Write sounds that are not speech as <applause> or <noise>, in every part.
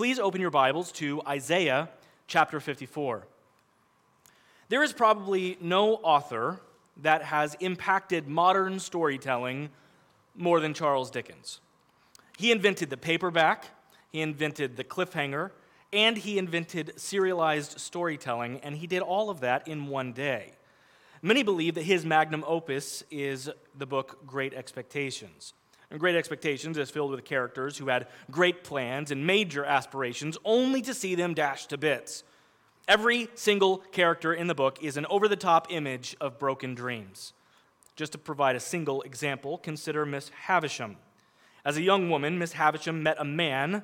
please open your Bibles to Isaiah chapter 54. There is probably no author that has impacted modern storytelling more than Charles Dickens. He invented the paperback, he invented the cliffhanger, and he invented serialized storytelling, and he did all of that in one day. Many believe that his magnum opus is the book Great Expectations. And Great Expectations is filled with characters who had great plans and major aspirations, only to see them dashed to bits. Every single character in the book is an over the top image of broken dreams. Just to provide a single example, consider Miss Havisham. As a young woman, Miss Havisham met a man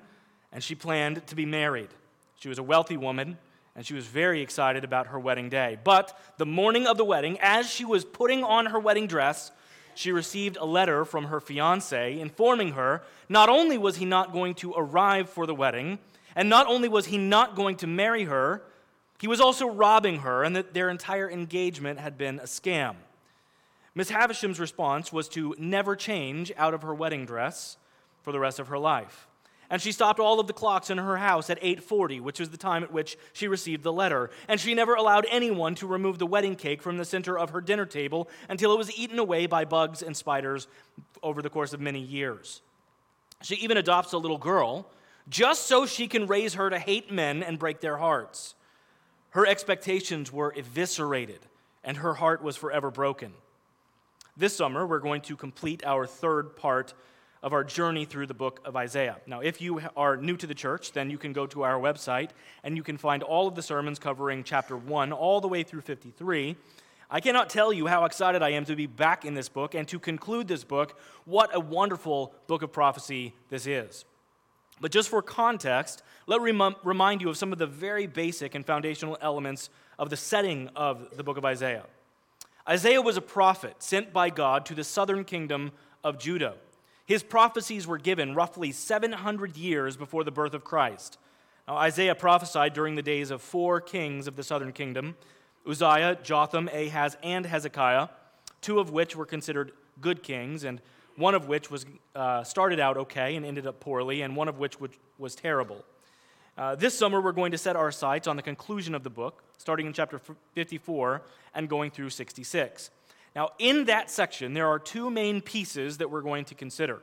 and she planned to be married. She was a wealthy woman and she was very excited about her wedding day. But the morning of the wedding, as she was putting on her wedding dress, she received a letter from her fiance informing her not only was he not going to arrive for the wedding, and not only was he not going to marry her, he was also robbing her, and that their entire engagement had been a scam. Miss Havisham's response was to never change out of her wedding dress for the rest of her life. And she stopped all of the clocks in her house at 8:40, which was the time at which she received the letter. And she never allowed anyone to remove the wedding cake from the center of her dinner table until it was eaten away by bugs and spiders over the course of many years. She even adopts a little girl just so she can raise her to hate men and break their hearts. Her expectations were eviscerated, and her heart was forever broken. This summer, we're going to complete our third part of our journey through the book of Isaiah. Now, if you are new to the church, then you can go to our website and you can find all of the sermons covering chapter 1 all the way through 53. I cannot tell you how excited I am to be back in this book and to conclude this book. What a wonderful book of prophecy this is. But just for context, let me remind you of some of the very basic and foundational elements of the setting of the book of Isaiah. Isaiah was a prophet sent by God to the southern kingdom of Judah. His prophecies were given roughly 700 years before the birth of Christ. Now, Isaiah prophesied during the days of four kings of the southern kingdom Uzziah, Jotham, Ahaz, and Hezekiah, two of which were considered good kings, and one of which was, uh, started out okay and ended up poorly, and one of which was terrible. Uh, this summer, we're going to set our sights on the conclusion of the book, starting in chapter 54 and going through 66. Now, in that section, there are two main pieces that we're going to consider.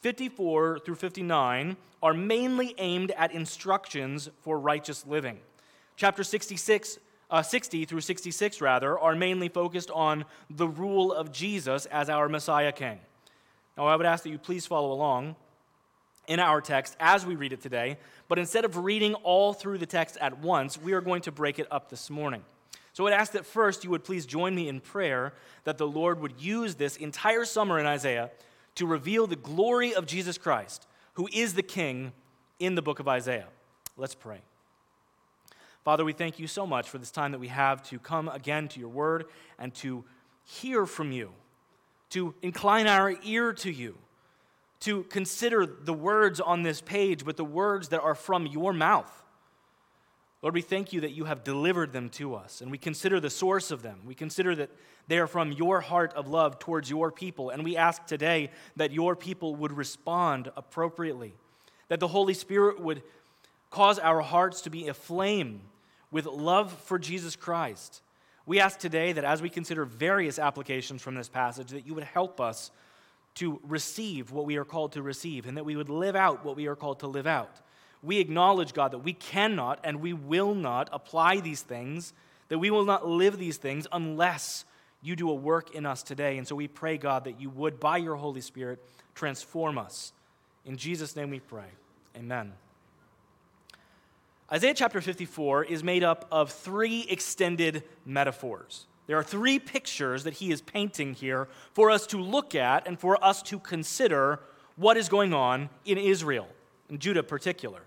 54 through 59 are mainly aimed at instructions for righteous living. Chapter 66, uh, 60 through 66, rather, are mainly focused on the rule of Jesus as our Messiah King. Now, I would ask that you please follow along in our text as we read it today, but instead of reading all through the text at once, we are going to break it up this morning. So I'd ask that first you would please join me in prayer that the Lord would use this entire summer in Isaiah to reveal the glory of Jesus Christ, who is the King in the book of Isaiah. Let's pray. Father, we thank you so much for this time that we have to come again to your word and to hear from you, to incline our ear to you, to consider the words on this page, but the words that are from your mouth. Lord, we thank you that you have delivered them to us, and we consider the source of them. We consider that they are from your heart of love towards your people, and we ask today that your people would respond appropriately, that the Holy Spirit would cause our hearts to be aflame with love for Jesus Christ. We ask today that as we consider various applications from this passage, that you would help us to receive what we are called to receive, and that we would live out what we are called to live out we acknowledge, God, that we cannot and we will not apply these things, that we will not live these things unless you do a work in us today. And so we pray, God, that you would, by your Holy Spirit, transform us. In Jesus' name we pray. Amen. Isaiah chapter 54 is made up of three extended metaphors. There are three pictures that he is painting here for us to look at and for us to consider what is going on in Israel, in Judah particular.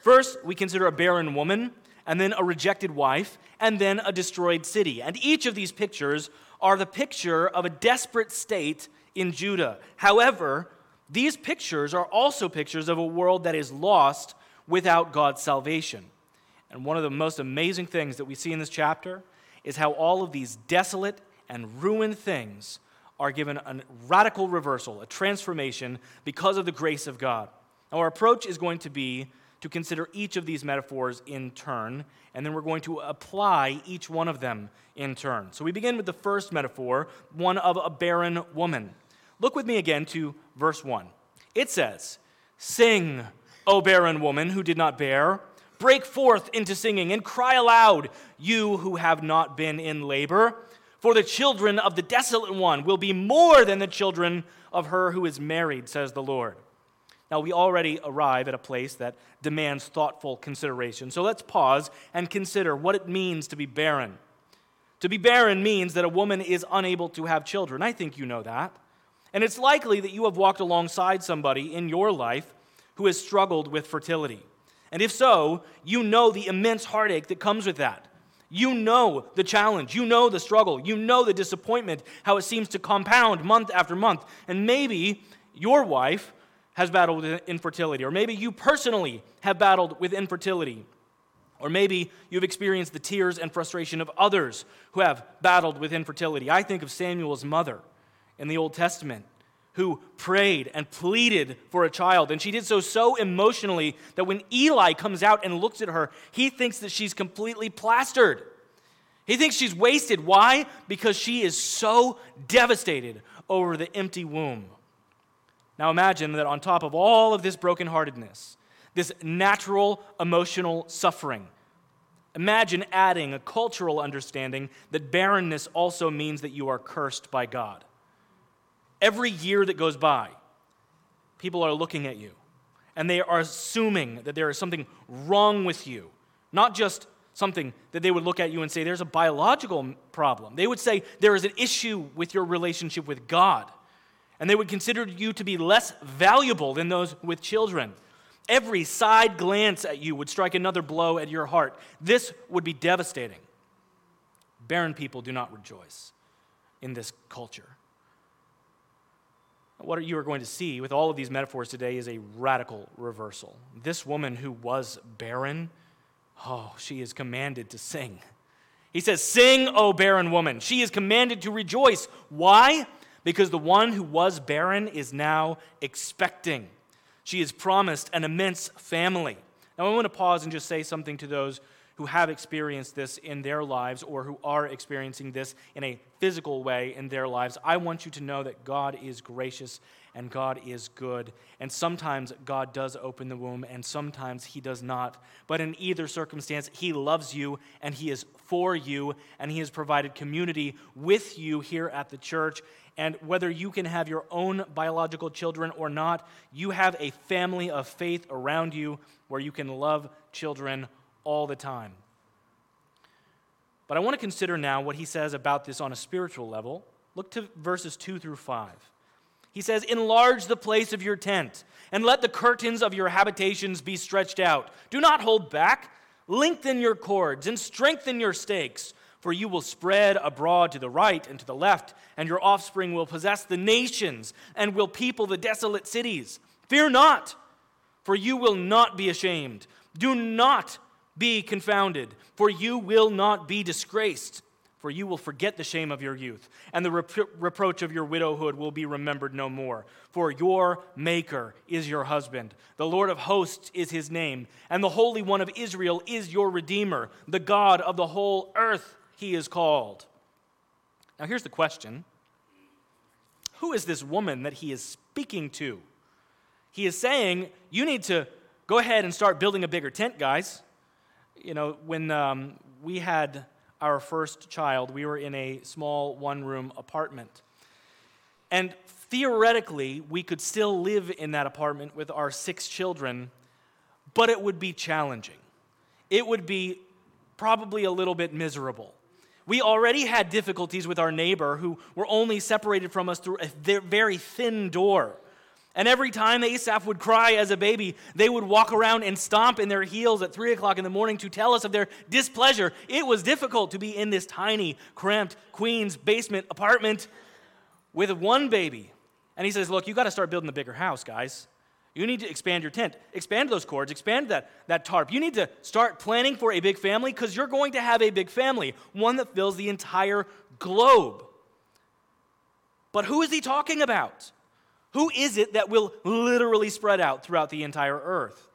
First, we consider a barren woman, and then a rejected wife, and then a destroyed city. And each of these pictures are the picture of a desperate state in Judah. However, these pictures are also pictures of a world that is lost without God's salvation. And one of the most amazing things that we see in this chapter is how all of these desolate and ruined things are given a radical reversal, a transformation because of the grace of God. Now, Our approach is going to be to consider each of these metaphors in turn, and then we're going to apply each one of them in turn. So we begin with the first metaphor, one of a barren woman. Look with me again to verse 1. It says, Sing, O barren woman who did not bear, break forth into singing and cry aloud, you who have not been in labor. For the children of the desolate one will be more than the children of her who is married, says the Lord. Now, we already arrive at a place that demands thoughtful consideration. So let's pause and consider what it means to be barren. To be barren means that a woman is unable to have children. I think you know that. And it's likely that you have walked alongside somebody in your life who has struggled with fertility. And if so, you know the immense heartache that comes with that. You know the challenge. You know the struggle. You know the disappointment, how it seems to compound month after month. And maybe your wife has battled with infertility, or maybe you personally have battled with infertility. Or maybe you've experienced the tears and frustration of others who have battled with infertility. I think of Samuel's mother in the Old Testament who prayed and pleaded for a child. And she did so so emotionally that when Eli comes out and looks at her, he thinks that she's completely plastered. He thinks she's wasted. Why? Because she is so devastated over the empty womb. Now imagine that on top of all of this brokenheartedness, this natural emotional suffering, imagine adding a cultural understanding that barrenness also means that you are cursed by God. Every year that goes by, people are looking at you and they are assuming that there is something wrong with you. Not just something that they would look at you and say, there's a biological problem. They would say, there is an issue with your relationship with God. And they would consider you to be less valuable than those with children. Every side glance at you would strike another blow at your heart. This would be devastating. Barren people do not rejoice in this culture. What you are going to see with all of these metaphors today is a radical reversal. This woman who was barren, oh, she is commanded to sing. He says, Sing, O barren woman. She is commanded to rejoice. Why? Because the one who was barren is now expecting. She is promised an immense family. Now, I want to pause and just say something to those who have experienced this in their lives or who are experiencing this in a physical way in their lives, I want you to know that God is gracious and God is good. And sometimes God does open the womb and sometimes He does not. But in either circumstance, He loves you and He is for you and He has provided community with you here at the church. And whether you can have your own biological children or not, you have a family of faith around you where you can love children all the time. But I want to consider now what he says about this on a spiritual level. Look to verses 2 through 5. He says, Enlarge the place of your tent, and let the curtains of your habitations be stretched out. Do not hold back. Lengthen your cords and strengthen your stakes, for you will spread abroad to the right and to the left, and your offspring will possess the nations and will people the desolate cities. Fear not, for you will not be ashamed. Do not be confounded, for you will not be disgraced, for you will forget the shame of your youth, and the repro- reproach of your widowhood will be remembered no more. For your Maker is your husband, the Lord of hosts is his name, and the Holy One of Israel is your Redeemer, the God of the whole earth he is called. Now here's the question Who is this woman that he is speaking to? He is saying, You need to go ahead and start building a bigger tent, guys you know, when um, we had our first child, we were in a small one room apartment. And theoretically, we could still live in that apartment with our six children, but it would be challenging. It would be probably a little bit miserable. We already had difficulties with our neighbor who were only separated from us through a very thin door. And every time Asaph would cry as a baby, they would walk around and stomp in their heels at 3 o'clock in the morning to tell us of their displeasure. It was difficult to be in this tiny, cramped Queens basement apartment with one baby. And he says, Look, you got to start building a bigger house, guys. You need to expand your tent, expand those cords, expand that, that tarp. You need to start planning for a big family because you're going to have a big family, one that fills the entire globe. But who is he talking about? Who is it that will literally spread out throughout the entire earth?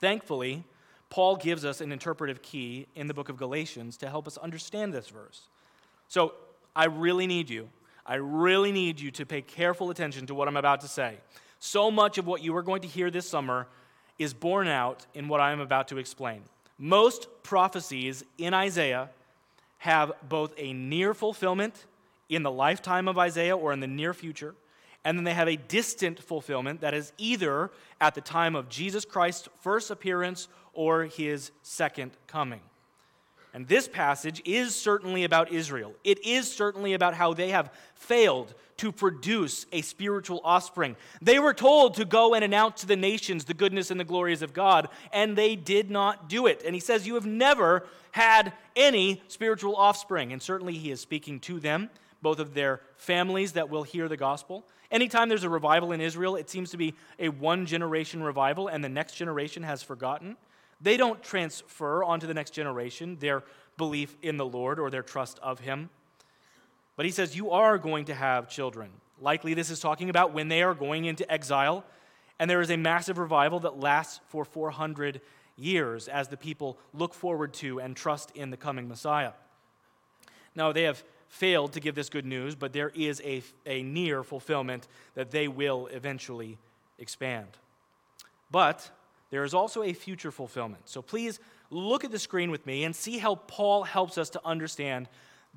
Thankfully, Paul gives us an interpretive key in the book of Galatians to help us understand this verse. So I really need you, I really need you to pay careful attention to what I'm about to say. So much of what you are going to hear this summer is borne out in what I am about to explain. Most prophecies in Isaiah have both a near fulfillment in the lifetime of Isaiah or in the near future, and then they have a distant fulfillment that is either at the time of Jesus Christ's first appearance or his second coming. And this passage is certainly about Israel. It is certainly about how they have failed to produce a spiritual offspring. They were told to go and announce to the nations the goodness and the glories of God, and they did not do it. And he says, You have never had any spiritual offspring. And certainly he is speaking to them, both of their families that will hear the gospel. Anytime there's a revival in Israel, it seems to be a one generation revival, and the next generation has forgotten. They don't transfer onto the next generation their belief in the Lord or their trust of Him. But he says, You are going to have children. Likely, this is talking about when they are going into exile, and there is a massive revival that lasts for 400 years as the people look forward to and trust in the coming Messiah. Now, they have failed to give this good news, but there is a, a near fulfillment that they will eventually expand. But there is also a future fulfillment. So please look at the screen with me and see how Paul helps us to understand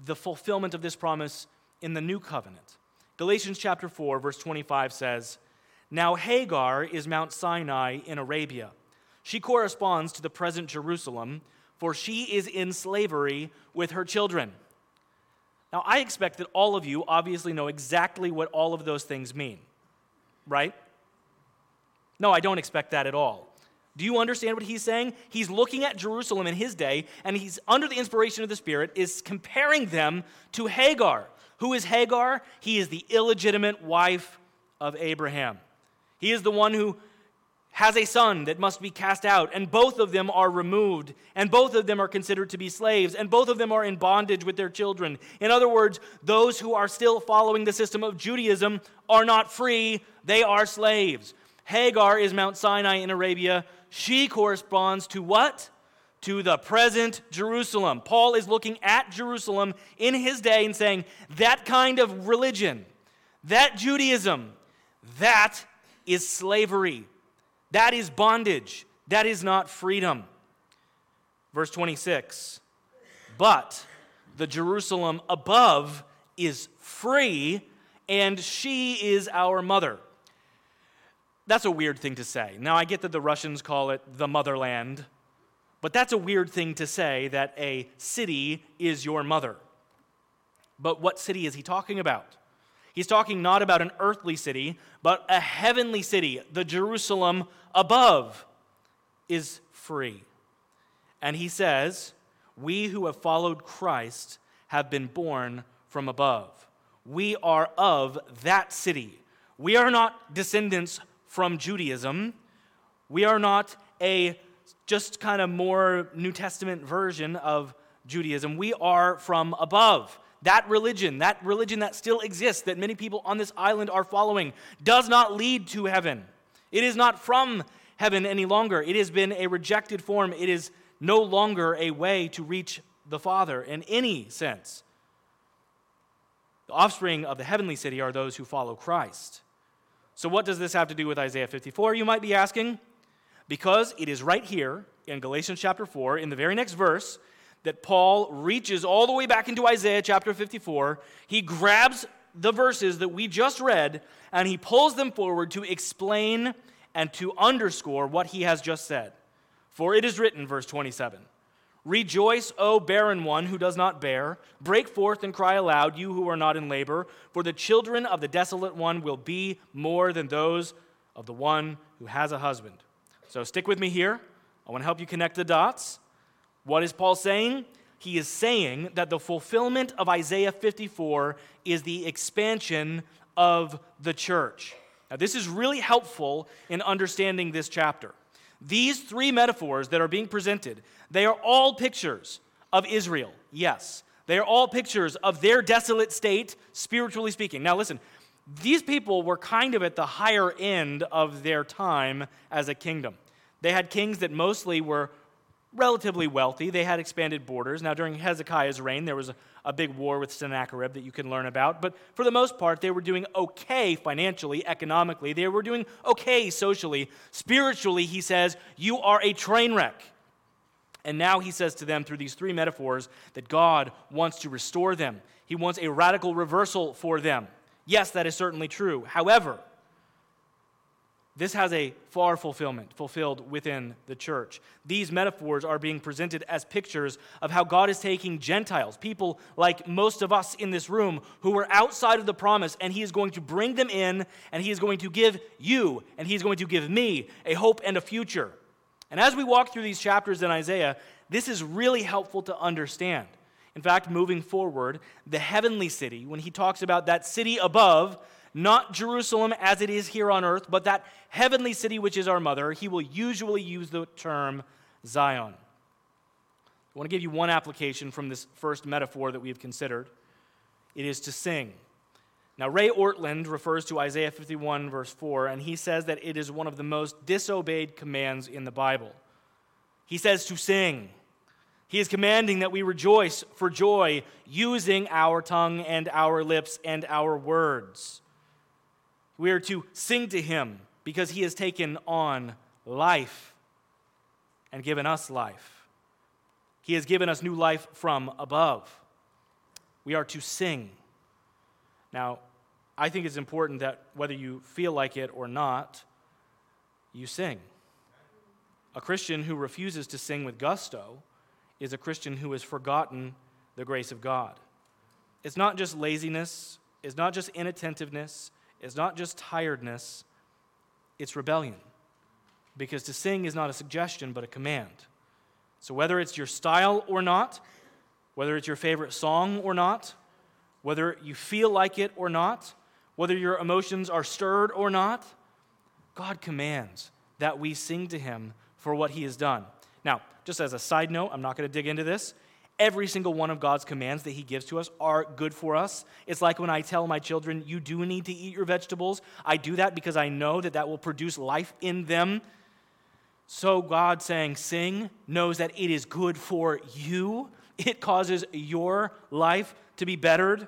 the fulfillment of this promise in the new covenant. Galatians chapter 4, verse 25 says, Now Hagar is Mount Sinai in Arabia. She corresponds to the present Jerusalem, for she is in slavery with her children. Now, I expect that all of you obviously know exactly what all of those things mean, right? No, I don't expect that at all. Do you understand what he's saying? He's looking at Jerusalem in his day, and he's under the inspiration of the Spirit, is comparing them to Hagar. Who is Hagar? He is the illegitimate wife of Abraham. He is the one who has a son that must be cast out, and both of them are removed, and both of them are considered to be slaves, and both of them are in bondage with their children. In other words, those who are still following the system of Judaism are not free, they are slaves. Hagar is Mount Sinai in Arabia. She corresponds to what? To the present Jerusalem. Paul is looking at Jerusalem in his day and saying, that kind of religion, that Judaism, that is slavery. That is bondage. That is not freedom. Verse 26 But the Jerusalem above is free, and she is our mother. That's a weird thing to say. Now, I get that the Russians call it the motherland, but that's a weird thing to say that a city is your mother. But what city is he talking about? He's talking not about an earthly city, but a heavenly city. The Jerusalem above is free. And he says, We who have followed Christ have been born from above. We are of that city. We are not descendants from Judaism. We are not a just kind of more New Testament version of Judaism. We are from above. That religion, that religion that still exists, that many people on this island are following, does not lead to heaven. It is not from heaven any longer. It has been a rejected form. It is no longer a way to reach the Father in any sense. The offspring of the heavenly city are those who follow Christ. So, what does this have to do with Isaiah 54? You might be asking. Because it is right here in Galatians chapter 4, in the very next verse, that Paul reaches all the way back into Isaiah chapter 54. He grabs the verses that we just read and he pulls them forward to explain and to underscore what he has just said. For it is written, verse 27 Rejoice, O barren one who does not bear. Break forth and cry aloud, you who are not in labor, for the children of the desolate one will be more than those of the one who has a husband. So stick with me here. I want to help you connect the dots. What is Paul saying? He is saying that the fulfillment of Isaiah 54 is the expansion of the church. Now, this is really helpful in understanding this chapter. These three metaphors that are being presented, they are all pictures of Israel, yes. They are all pictures of their desolate state, spiritually speaking. Now, listen, these people were kind of at the higher end of their time as a kingdom. They had kings that mostly were relatively wealthy. They had expanded borders. Now, during Hezekiah's reign, there was a, a, big war with Sennacherib that you can learn about. But for the most part, they were doing okay financially, economically. They were doing okay socially. Spiritually, he says, You are a train wreck. And now he says to them through these three metaphors that God wants to restore them. He wants a radical reversal for them. Yes, that is certainly true. However, this has a far fulfillment fulfilled within the church. These metaphors are being presented as pictures of how God is taking Gentiles, people like most of us in this room who were outside of the promise, and He is going to bring them in, and He is going to give you, and He is going to give me a hope and a future. And as we walk through these chapters in Isaiah, this is really helpful to understand. In fact, moving forward, the heavenly city, when he talks about that city above, not Jerusalem as it is here on earth, but that heavenly city which is our mother, he will usually use the term Zion. I want to give you one application from this first metaphor that we have considered. It is to sing. Now, Ray Ortlund refers to Isaiah 51, verse 4, and he says that it is one of the most disobeyed commands in the Bible. He says to sing. He is commanding that we rejoice for joy using our tongue and our lips and our words. We are to sing to him because he has taken on life and given us life. He has given us new life from above. We are to sing. Now, I think it's important that whether you feel like it or not, you sing. A Christian who refuses to sing with gusto is a Christian who has forgotten the grace of God. It's not just laziness, it's not just inattentiveness, is not just tiredness, it's rebellion. Because to sing is not a suggestion, but a command. So whether it's your style or not, whether it's your favorite song or not, whether you feel like it or not, whether your emotions are stirred or not, God commands that we sing to Him for what He has done. Now, just as a side note, I'm not going to dig into this. Every single one of God's commands that He gives to us are good for us. It's like when I tell my children, you do need to eat your vegetables. I do that because I know that that will produce life in them. So, God saying, sing, knows that it is good for you. It causes your life to be bettered.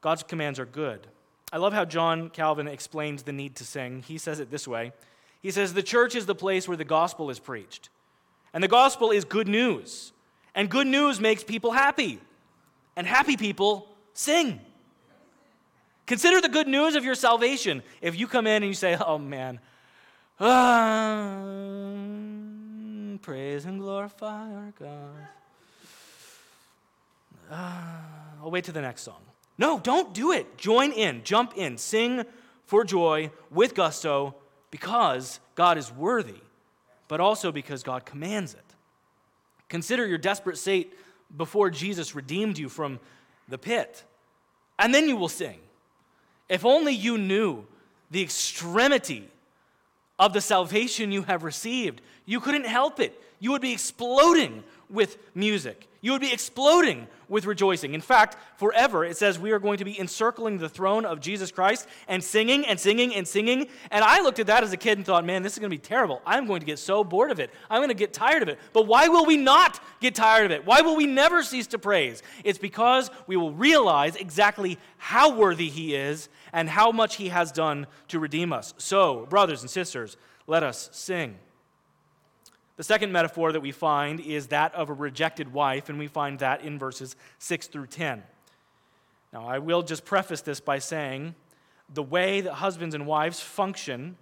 God's commands are good. I love how John Calvin explains the need to sing. He says it this way He says, The church is the place where the gospel is preached. And the gospel is good news. And good news makes people happy. And happy people sing. Consider the good news of your salvation. If you come in and you say, oh man, ah, praise and glorify our God. Ah, I'll wait to the next song. No, don't do it. Join in, jump in, sing for joy with gusto because God is worthy, but also because God commands it. Consider your desperate state before Jesus redeemed you from the pit. And then you will sing. If only you knew the extremity of the salvation you have received, you couldn't help it. You would be exploding with music. You would be exploding with rejoicing. In fact, forever, it says we are going to be encircling the throne of Jesus Christ and singing and singing and singing. And I looked at that as a kid and thought, man, this is going to be terrible. I'm going to get so bored of it. I'm going to get tired of it. But why will we not get tired of it? Why will we never cease to praise? It's because we will realize exactly how worthy He is and how much He has done to redeem us. So, brothers and sisters, let us sing. The second metaphor that we find is that of a rejected wife, and we find that in verses 6 through 10. Now, I will just preface this by saying the way that husbands and wives function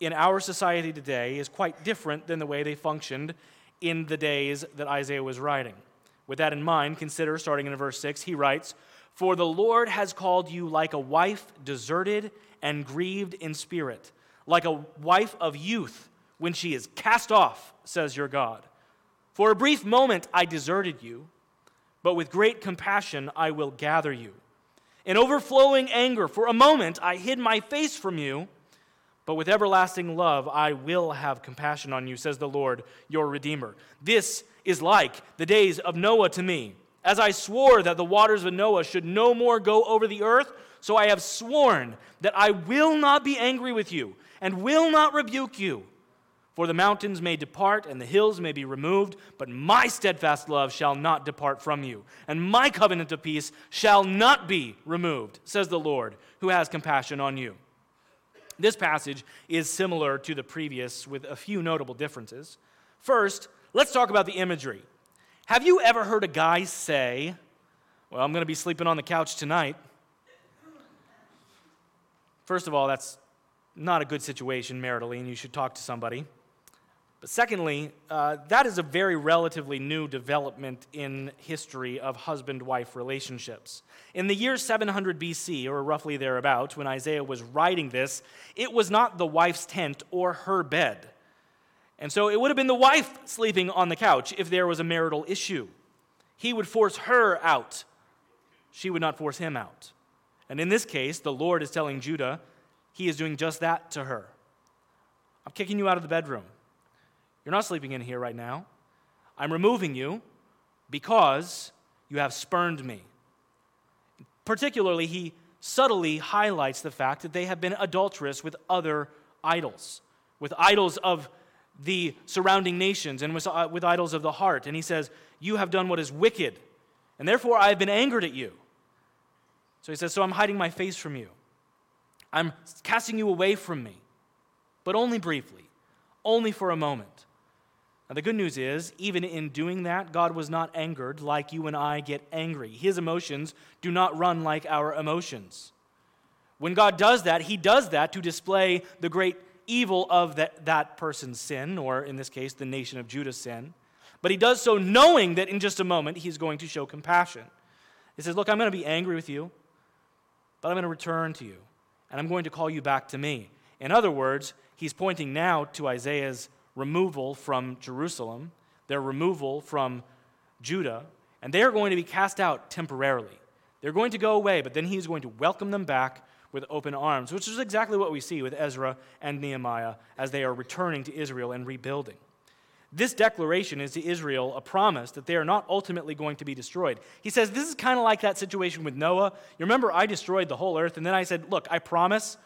in our society today is quite different than the way they functioned in the days that Isaiah was writing. With that in mind, consider, starting in verse 6, he writes, For the Lord has called you like a wife deserted and grieved in spirit, like a wife of youth when she is cast off, says your God. For a brief moment I deserted you, but with great compassion I will gather you. In overflowing anger, for a moment I hid my face from you, but with everlasting love I will have compassion on you, says the Lord, your Redeemer. This is like the days of Noah to me. As I swore that the waters of Noah should no more go over the earth, so I have sworn that I will not be angry with you and will not rebuke you. For the mountains may depart and the hills may be removed, but my steadfast love shall not depart from you, and my covenant of peace shall not be removed, says the Lord, who has compassion on you. This passage is similar to the previous with a few notable differences. First, let's talk about the imagery. Have you ever heard a guy say, Well, I'm going to be sleeping on the couch tonight? First of all, that's not a good situation maritally, and you should talk to somebody. But secondly, uh, that is a very relatively new development in history of husband wife relationships. In the year 700 BC, or roughly thereabouts, when Isaiah was writing this, it was not the wife's tent or her bed. And so it would have been the wife sleeping on the couch if there was a marital issue. He would force her out, she would not force him out. And in this case, the Lord is telling Judah he is doing just that to her. I'm kicking you out of the bedroom. You're not sleeping in here right now. I'm removing you because you have spurned me. Particularly, he subtly highlights the fact that they have been adulterous with other idols, with idols of the surrounding nations and with, uh, with idols of the heart. And he says, You have done what is wicked, and therefore I have been angered at you. So he says, So I'm hiding my face from you. I'm casting you away from me, but only briefly, only for a moment. Now, the good news is, even in doing that, God was not angered like you and I get angry. His emotions do not run like our emotions. When God does that, He does that to display the great evil of that, that person's sin, or in this case, the nation of Judah's sin. But He does so knowing that in just a moment He's going to show compassion. He says, Look, I'm going to be angry with you, but I'm going to return to you, and I'm going to call you back to me. In other words, He's pointing now to Isaiah's removal from Jerusalem, their removal from Judah, and they are going to be cast out temporarily. They're going to go away, but then he's going to welcome them back with open arms, which is exactly what we see with Ezra and Nehemiah as they are returning to Israel and rebuilding. This declaration is to Israel a promise that they are not ultimately going to be destroyed. He says, This is kind of like that situation with Noah. You remember, I destroyed the whole earth, and then I said, Look, I promise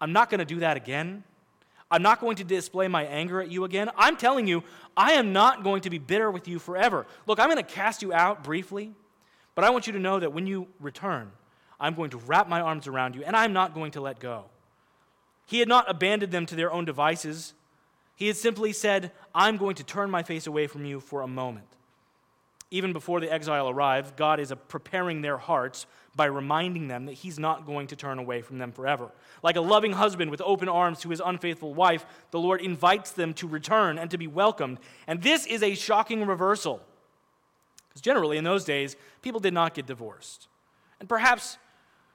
I'm not going to do that again. I'm not going to display my anger at you again. I'm telling you, I am not going to be bitter with you forever. Look, I'm going to cast you out briefly, but I want you to know that when you return, I'm going to wrap my arms around you, and I'm not going to let go. He had not abandoned them to their own devices. He had simply said, I'm going to turn my face away from you for a moment. Even before the exile arrived, God is preparing their hearts by reminding them that He's not going to turn away from them forever. Like a loving husband with open arms to his unfaithful wife, the Lord invites them to return and to be welcomed. And this is a shocking reversal. Because generally, in those days, people did not get divorced. And perhaps,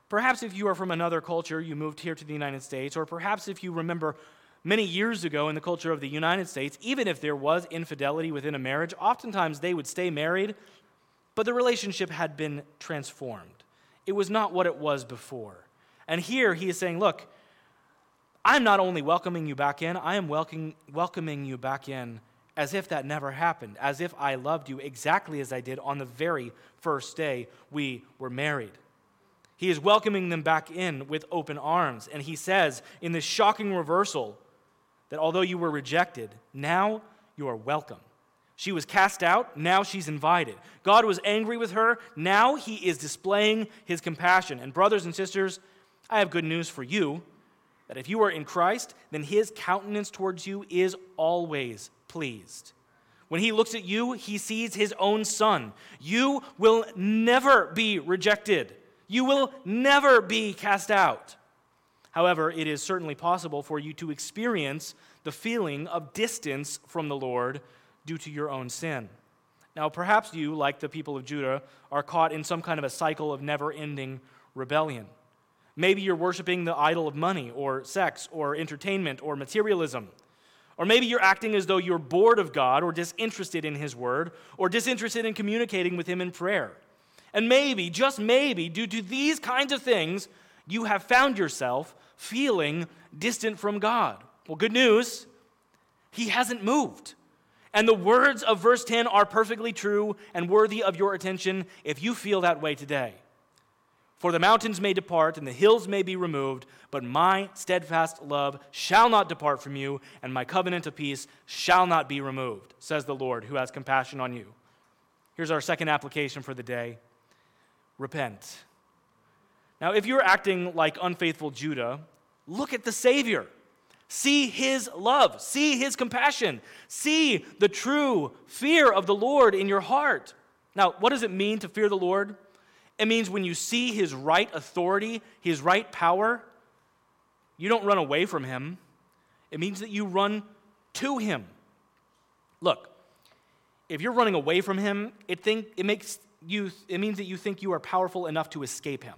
perhaps if you are from another culture, you moved here to the United States, or perhaps if you remember many years ago in the culture of the United States, even if there was infidelity within a marriage, oftentimes they would stay married, but the relationship had been transformed. It was not what it was before. And here he is saying, Look, I'm not only welcoming you back in, I am welcoming, welcoming you back in as if that never happened, as if I loved you exactly as I did on the very first day we were married. He is welcoming them back in with open arms. And he says, in this shocking reversal, that although you were rejected, now you are welcome. She was cast out, now she's invited. God was angry with her, now he is displaying his compassion. And, brothers and sisters, I have good news for you that if you are in Christ, then his countenance towards you is always pleased. When he looks at you, he sees his own son. You will never be rejected, you will never be cast out. However, it is certainly possible for you to experience the feeling of distance from the Lord due to your own sin. Now, perhaps you, like the people of Judah, are caught in some kind of a cycle of never ending rebellion. Maybe you're worshiping the idol of money or sex or entertainment or materialism. Or maybe you're acting as though you're bored of God or disinterested in His Word or disinterested in communicating with Him in prayer. And maybe, just maybe, due to these kinds of things, you have found yourself feeling distant from God. Well, good news, He hasn't moved. And the words of verse 10 are perfectly true and worthy of your attention if you feel that way today. For the mountains may depart and the hills may be removed, but my steadfast love shall not depart from you, and my covenant of peace shall not be removed, says the Lord, who has compassion on you. Here's our second application for the day repent. Now, if you're acting like unfaithful Judah, look at the Savior. See his love, see his compassion, see the true fear of the Lord in your heart. Now, what does it mean to fear the Lord? It means when you see his right authority, his right power, you don't run away from him. It means that you run to him. Look, if you're running away from him, it, think, it, makes you, it means that you think you are powerful enough to escape him.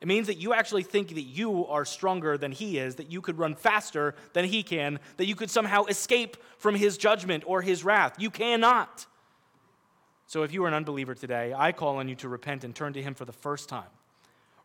It means that you actually think that you are stronger than he is, that you could run faster than he can, that you could somehow escape from his judgment or his wrath. You cannot. So if you are an unbeliever today, I call on you to repent and turn to Him for the first time.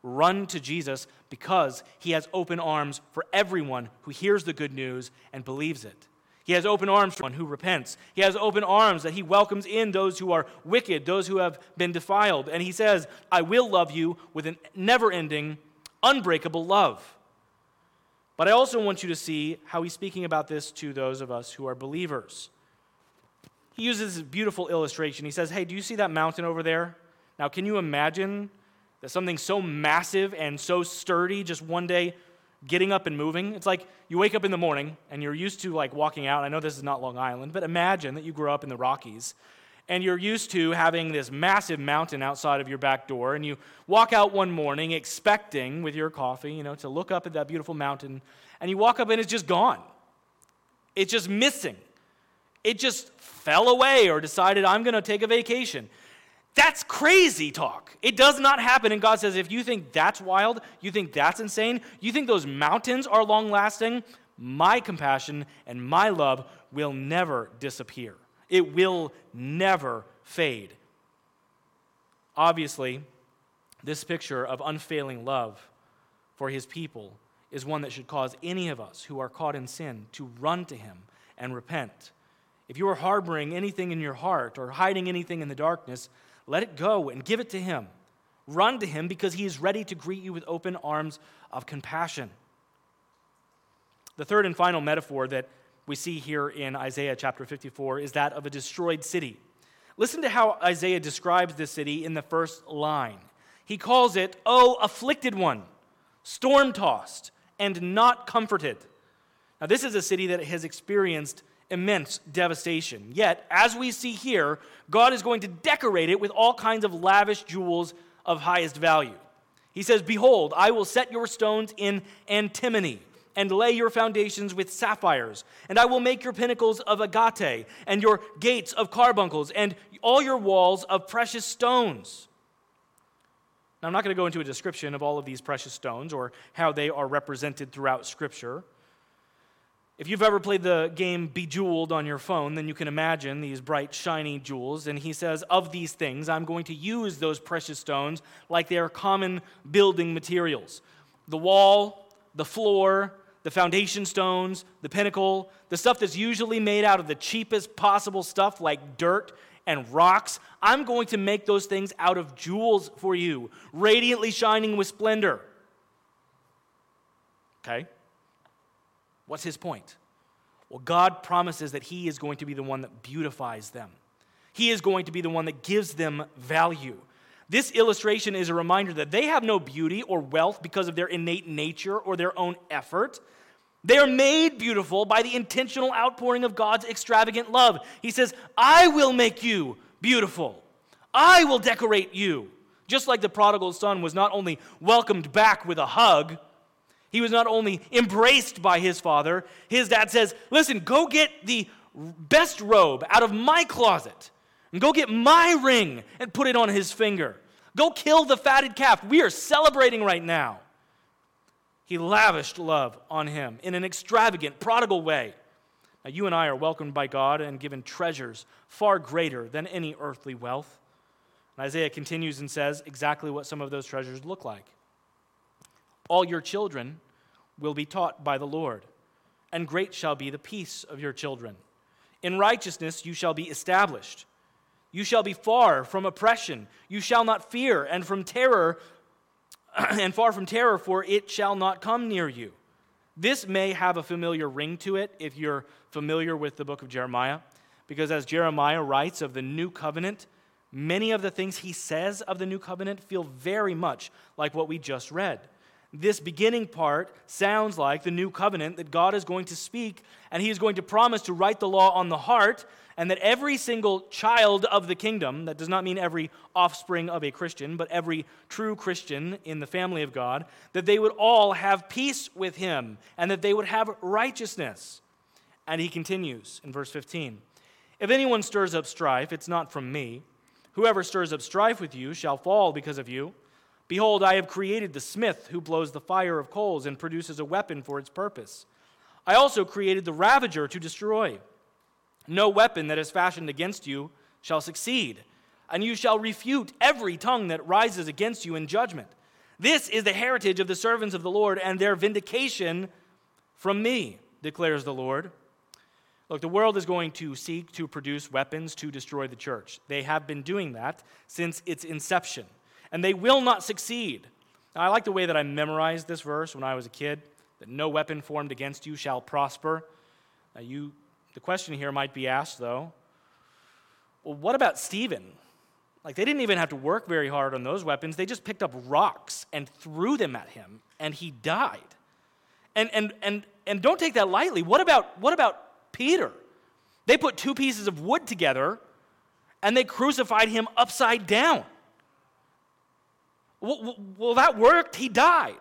Run to Jesus because He has open arms for everyone who hears the good news and believes it. He has open arms for one who repents. He has open arms that he welcomes in those who are wicked, those who have been defiled. And he says, I will love you with a never ending, unbreakable love. But I also want you to see how he's speaking about this to those of us who are believers he uses this beautiful illustration. He says, Hey, do you see that mountain over there? Now, can you imagine that something so massive and so sturdy just one day getting up and moving? It's like you wake up in the morning and you're used to like walking out. I know this is not Long Island, but imagine that you grew up in the Rockies and you're used to having this massive mountain outside of your back door and you walk out one morning expecting with your coffee, you know, to look up at that beautiful mountain and you walk up and it's just gone. It's just missing. It just fell away or decided, I'm going to take a vacation. That's crazy talk. It does not happen. And God says, if you think that's wild, you think that's insane, you think those mountains are long lasting, my compassion and my love will never disappear. It will never fade. Obviously, this picture of unfailing love for his people is one that should cause any of us who are caught in sin to run to him and repent. If you are harboring anything in your heart or hiding anything in the darkness, let it go and give it to Him. Run to Him because He is ready to greet you with open arms of compassion. The third and final metaphor that we see here in Isaiah chapter 54 is that of a destroyed city. Listen to how Isaiah describes this city in the first line. He calls it, Oh, afflicted one, storm tossed, and not comforted. Now, this is a city that has experienced immense devastation. Yet, as we see here, God is going to decorate it with all kinds of lavish jewels of highest value. He says, Behold, I will set your stones in antimony and lay your foundations with sapphires, and I will make your pinnacles of agate, and your gates of carbuncles, and all your walls of precious stones. Now, I'm not going to go into a description of all of these precious stones or how they are represented throughout Scripture. If you've ever played the game Bejeweled on your phone, then you can imagine these bright, shiny jewels. And he says, Of these things, I'm going to use those precious stones like they are common building materials. The wall, the floor, the foundation stones, the pinnacle, the stuff that's usually made out of the cheapest possible stuff like dirt and rocks. I'm going to make those things out of jewels for you, radiantly shining with splendor. Okay? What's his point? Well, God promises that he is going to be the one that beautifies them. He is going to be the one that gives them value. This illustration is a reminder that they have no beauty or wealth because of their innate nature or their own effort. They are made beautiful by the intentional outpouring of God's extravagant love. He says, I will make you beautiful. I will decorate you. Just like the prodigal son was not only welcomed back with a hug, he was not only embraced by his father, his dad says, Listen, go get the best robe out of my closet and go get my ring and put it on his finger. Go kill the fatted calf. We are celebrating right now. He lavished love on him in an extravagant, prodigal way. Now, you and I are welcomed by God and given treasures far greater than any earthly wealth. And Isaiah continues and says exactly what some of those treasures look like. All your children will be taught by the Lord, and great shall be the peace of your children. In righteousness you shall be established. You shall be far from oppression. You shall not fear, and from terror <clears throat> and far from terror, for it shall not come near you. This may have a familiar ring to it if you're familiar with the book of Jeremiah, because as Jeremiah writes of the new covenant, many of the things he says of the new covenant feel very much like what we just read. This beginning part sounds like the new covenant that God is going to speak, and he is going to promise to write the law on the heart and that every single child of the kingdom, that does not mean every offspring of a Christian, but every true Christian in the family of God, that they would all have peace with him and that they would have righteousness. And he continues in verse 15 If anyone stirs up strife, it's not from me. Whoever stirs up strife with you shall fall because of you. Behold, I have created the smith who blows the fire of coals and produces a weapon for its purpose. I also created the ravager to destroy. No weapon that is fashioned against you shall succeed, and you shall refute every tongue that rises against you in judgment. This is the heritage of the servants of the Lord, and their vindication from me, declares the Lord. Look, the world is going to seek to produce weapons to destroy the church. They have been doing that since its inception, and they will not succeed. Now, I like the way that I memorized this verse when I was a kid that no weapon formed against you shall prosper. Now, you the question here might be asked, though well, what about Stephen? Like, they didn't even have to work very hard on those weapons. They just picked up rocks and threw them at him, and he died. And, and, and, and don't take that lightly. What about, what about Peter? They put two pieces of wood together and they crucified him upside down. Well, that worked. He died.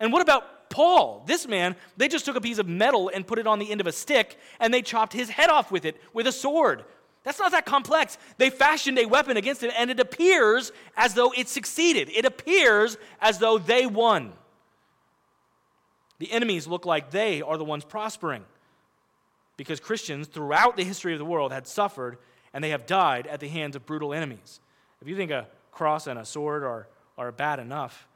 And what about Paul, this man, they just took a piece of metal and put it on the end of a stick and they chopped his head off with it with a sword. That's not that complex. They fashioned a weapon against him and it appears as though it succeeded. It appears as though they won. The enemies look like they are the ones prospering because Christians throughout the history of the world had suffered and they have died at the hands of brutal enemies. If you think a cross and a sword are, are bad enough,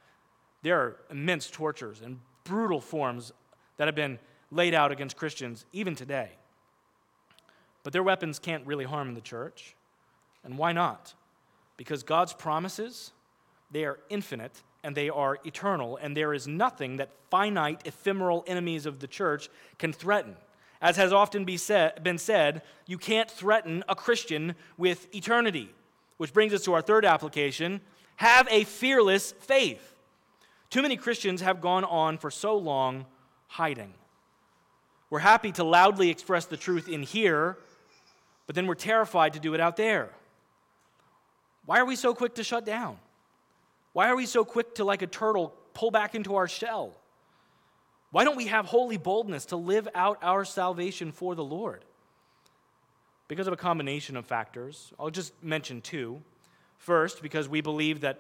there are immense tortures and brutal forms that have been laid out against Christians even today. But their weapons can't really harm the church. And why not? Because God's promises, they are infinite and they are eternal, and there is nothing that finite, ephemeral enemies of the church can threaten. As has often be said, been said, you can't threaten a Christian with eternity. Which brings us to our third application have a fearless faith. Too many Christians have gone on for so long hiding. We're happy to loudly express the truth in here, but then we're terrified to do it out there. Why are we so quick to shut down? Why are we so quick to, like a turtle, pull back into our shell? Why don't we have holy boldness to live out our salvation for the Lord? Because of a combination of factors. I'll just mention two. First, because we believe that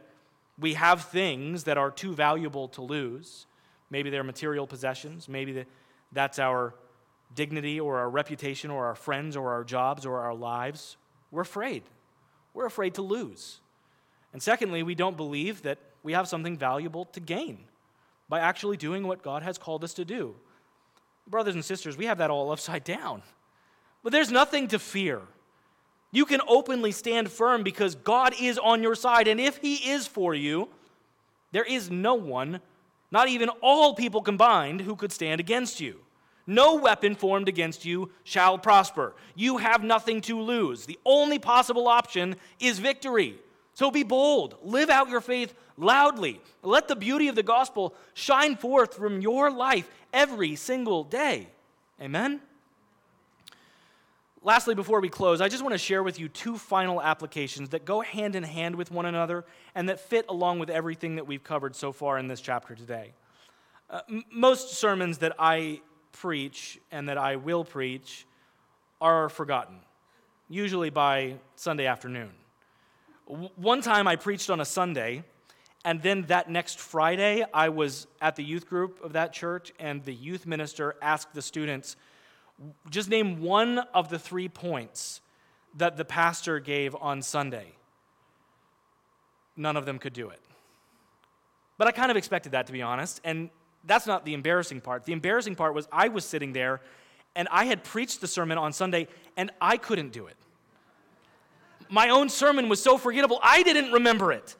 we have things that are too valuable to lose. Maybe they're material possessions. Maybe that's our dignity or our reputation or our friends or our jobs or our lives. We're afraid. We're afraid to lose. And secondly, we don't believe that we have something valuable to gain by actually doing what God has called us to do. Brothers and sisters, we have that all upside down. But there's nothing to fear. You can openly stand firm because God is on your side. And if He is for you, there is no one, not even all people combined, who could stand against you. No weapon formed against you shall prosper. You have nothing to lose. The only possible option is victory. So be bold. Live out your faith loudly. Let the beauty of the gospel shine forth from your life every single day. Amen? Lastly, before we close, I just want to share with you two final applications that go hand in hand with one another and that fit along with everything that we've covered so far in this chapter today. Uh, m- most sermons that I preach and that I will preach are forgotten, usually by Sunday afternoon. W- one time I preached on a Sunday, and then that next Friday I was at the youth group of that church, and the youth minister asked the students, just name one of the three points that the pastor gave on Sunday. None of them could do it. But I kind of expected that, to be honest. And that's not the embarrassing part. The embarrassing part was I was sitting there and I had preached the sermon on Sunday and I couldn't do it. My own sermon was so forgettable, I didn't remember it.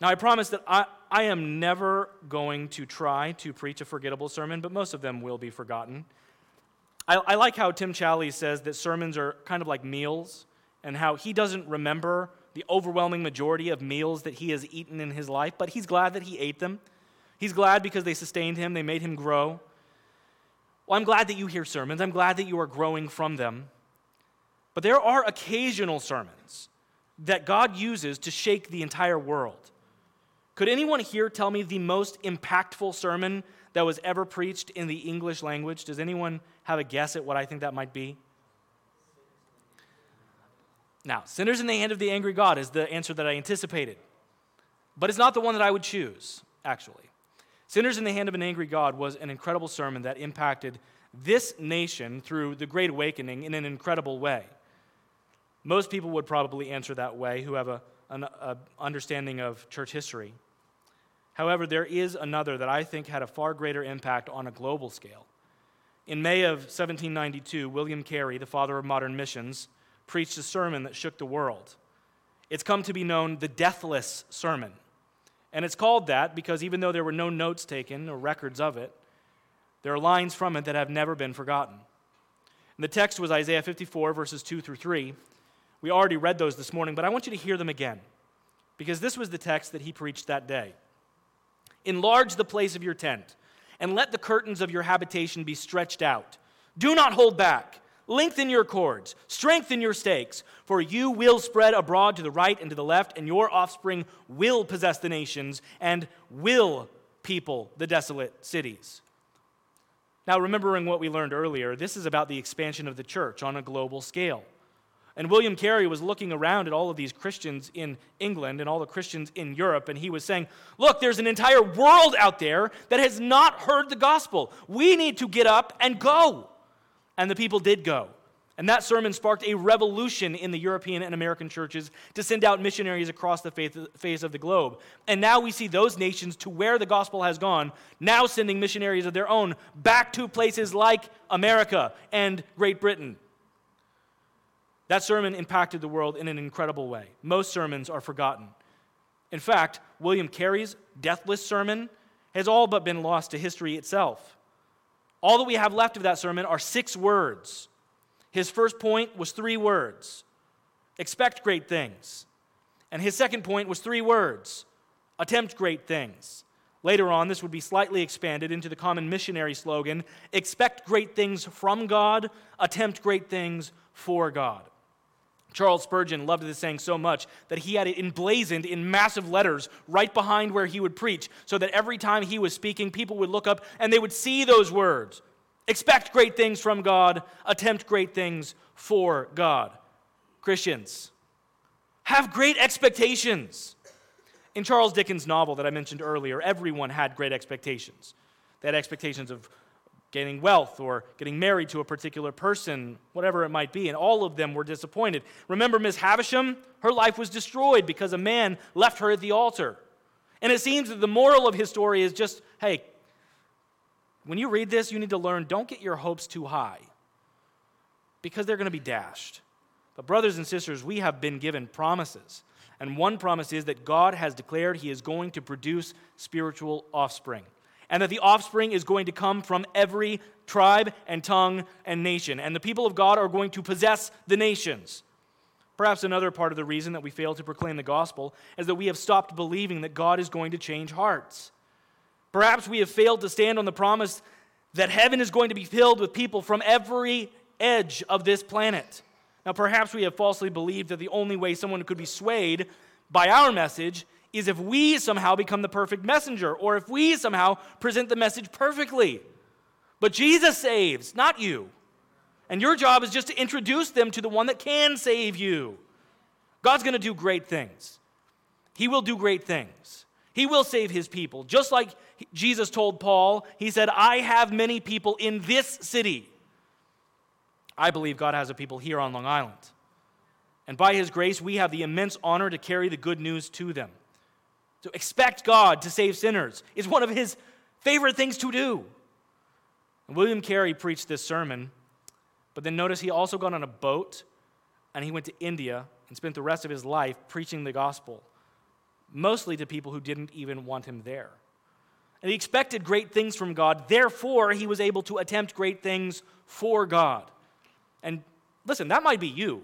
Now, I promise that I, I am never going to try to preach a forgettable sermon, but most of them will be forgotten. I, I like how Tim Challies says that sermons are kind of like meals, and how he doesn't remember the overwhelming majority of meals that he has eaten in his life, but he's glad that he ate them. He's glad because they sustained him, they made him grow. Well, I'm glad that you hear sermons. I'm glad that you are growing from them. But there are occasional sermons that God uses to shake the entire world. Could anyone here tell me the most impactful sermon that was ever preached in the English language? Does anyone have a guess at what I think that might be? Now, sinners in the hand of the angry God is the answer that I anticipated. But it's not the one that I would choose, actually. Sinners in the Hand of an Angry God was an incredible sermon that impacted this nation through the Great Awakening in an incredible way. Most people would probably answer that way who have a, an understanding of church history. However, there is another that I think had a far greater impact on a global scale. In May of 1792, William Carey, the father of modern missions, preached a sermon that shook the world. It's come to be known the Deathless Sermon. And it's called that because even though there were no notes taken or records of it, there are lines from it that have never been forgotten. And the text was Isaiah 54, verses 2 through 3. We already read those this morning, but I want you to hear them again because this was the text that he preached that day. Enlarge the place of your tent, and let the curtains of your habitation be stretched out. Do not hold back. Lengthen your cords, strengthen your stakes, for you will spread abroad to the right and to the left, and your offspring will possess the nations and will people the desolate cities. Now, remembering what we learned earlier, this is about the expansion of the church on a global scale. And William Carey was looking around at all of these Christians in England and all the Christians in Europe, and he was saying, Look, there's an entire world out there that has not heard the gospel. We need to get up and go. And the people did go. And that sermon sparked a revolution in the European and American churches to send out missionaries across the face of the globe. And now we see those nations to where the gospel has gone, now sending missionaries of their own back to places like America and Great Britain. That sermon impacted the world in an incredible way. Most sermons are forgotten. In fact, William Carey's deathless sermon has all but been lost to history itself. All that we have left of that sermon are six words. His first point was three words expect great things. And his second point was three words attempt great things. Later on, this would be slightly expanded into the common missionary slogan expect great things from God, attempt great things for God. Charles Spurgeon loved this saying so much that he had it emblazoned in massive letters right behind where he would preach, so that every time he was speaking, people would look up and they would see those words. Expect great things from God, attempt great things for God. Christians, have great expectations. In Charles Dickens' novel that I mentioned earlier, everyone had great expectations. They had expectations of gaining wealth or getting married to a particular person, whatever it might be, and all of them were disappointed. Remember Miss Havisham? Her life was destroyed because a man left her at the altar. And it seems that the moral of his story is just hey, when you read this, you need to learn don't get your hopes too high because they're going to be dashed. But, brothers and sisters, we have been given promises. And one promise is that God has declared He is going to produce spiritual offspring and that the offspring is going to come from every tribe and tongue and nation. And the people of God are going to possess the nations. Perhaps another part of the reason that we fail to proclaim the gospel is that we have stopped believing that God is going to change hearts. Perhaps we have failed to stand on the promise that heaven is going to be filled with people from every edge of this planet. Now, perhaps we have falsely believed that the only way someone could be swayed by our message is if we somehow become the perfect messenger or if we somehow present the message perfectly. But Jesus saves, not you. And your job is just to introduce them to the one that can save you. God's going to do great things. He will do great things. He will save his people. Just like Jesus told Paul, he said, I have many people in this city. I believe God has a people here on Long Island. And by his grace, we have the immense honor to carry the good news to them. To expect God to save sinners is one of his favorite things to do. And William Carey preached this sermon, but then notice he also got on a boat and he went to India and spent the rest of his life preaching the gospel. mostly to people who didn't even want him there. And he expected great things from God, therefore, he was able to attempt great things for God. And listen, that might be you.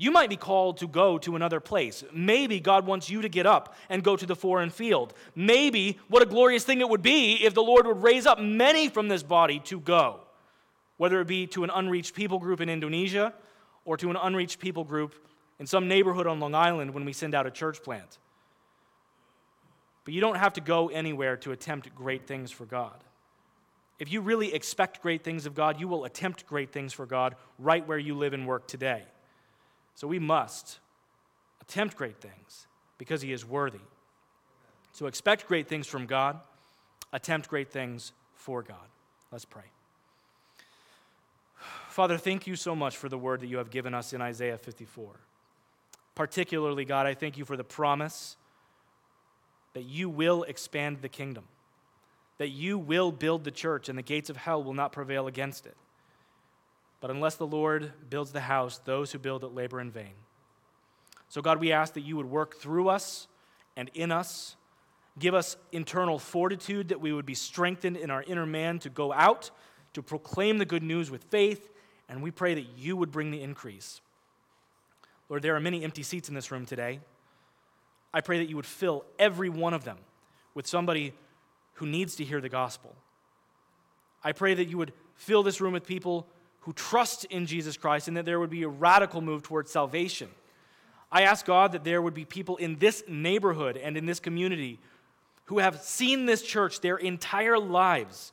You might be called to go to another place. Maybe God wants you to get up and go to the foreign field. Maybe what a glorious thing it would be if the Lord would raise up many from this body to go, whether it be to an unreached people group in Indonesia or to an unreached people group in some neighborhood on Long Island when we send out a church plant. But you don't have to go anywhere to attempt great things for God. If you really expect great things of God, you will attempt great things for God right where you live and work today. So we must attempt great things because he is worthy. So expect great things from God, attempt great things for God. Let's pray. Father, thank you so much for the word that you have given us in Isaiah 54. Particularly, God, I thank you for the promise that you will expand the kingdom, that you will build the church, and the gates of hell will not prevail against it. But unless the Lord builds the house, those who build it labor in vain. So, God, we ask that you would work through us and in us. Give us internal fortitude that we would be strengthened in our inner man to go out, to proclaim the good news with faith, and we pray that you would bring the increase. Lord, there are many empty seats in this room today. I pray that you would fill every one of them with somebody who needs to hear the gospel. I pray that you would fill this room with people who trust in Jesus Christ and that there would be a radical move towards salvation. I ask God that there would be people in this neighborhood and in this community who have seen this church their entire lives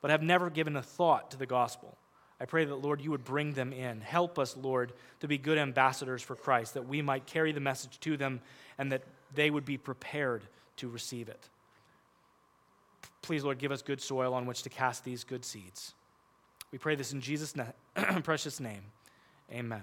but have never given a thought to the gospel. I pray that, Lord, you would bring them in. Help us, Lord, to be good ambassadors for Christ, that we might carry the message to them and that they would be prepared to receive it. Please, Lord, give us good soil on which to cast these good seeds. We pray this in Jesus' <clears throat> precious name. Amen.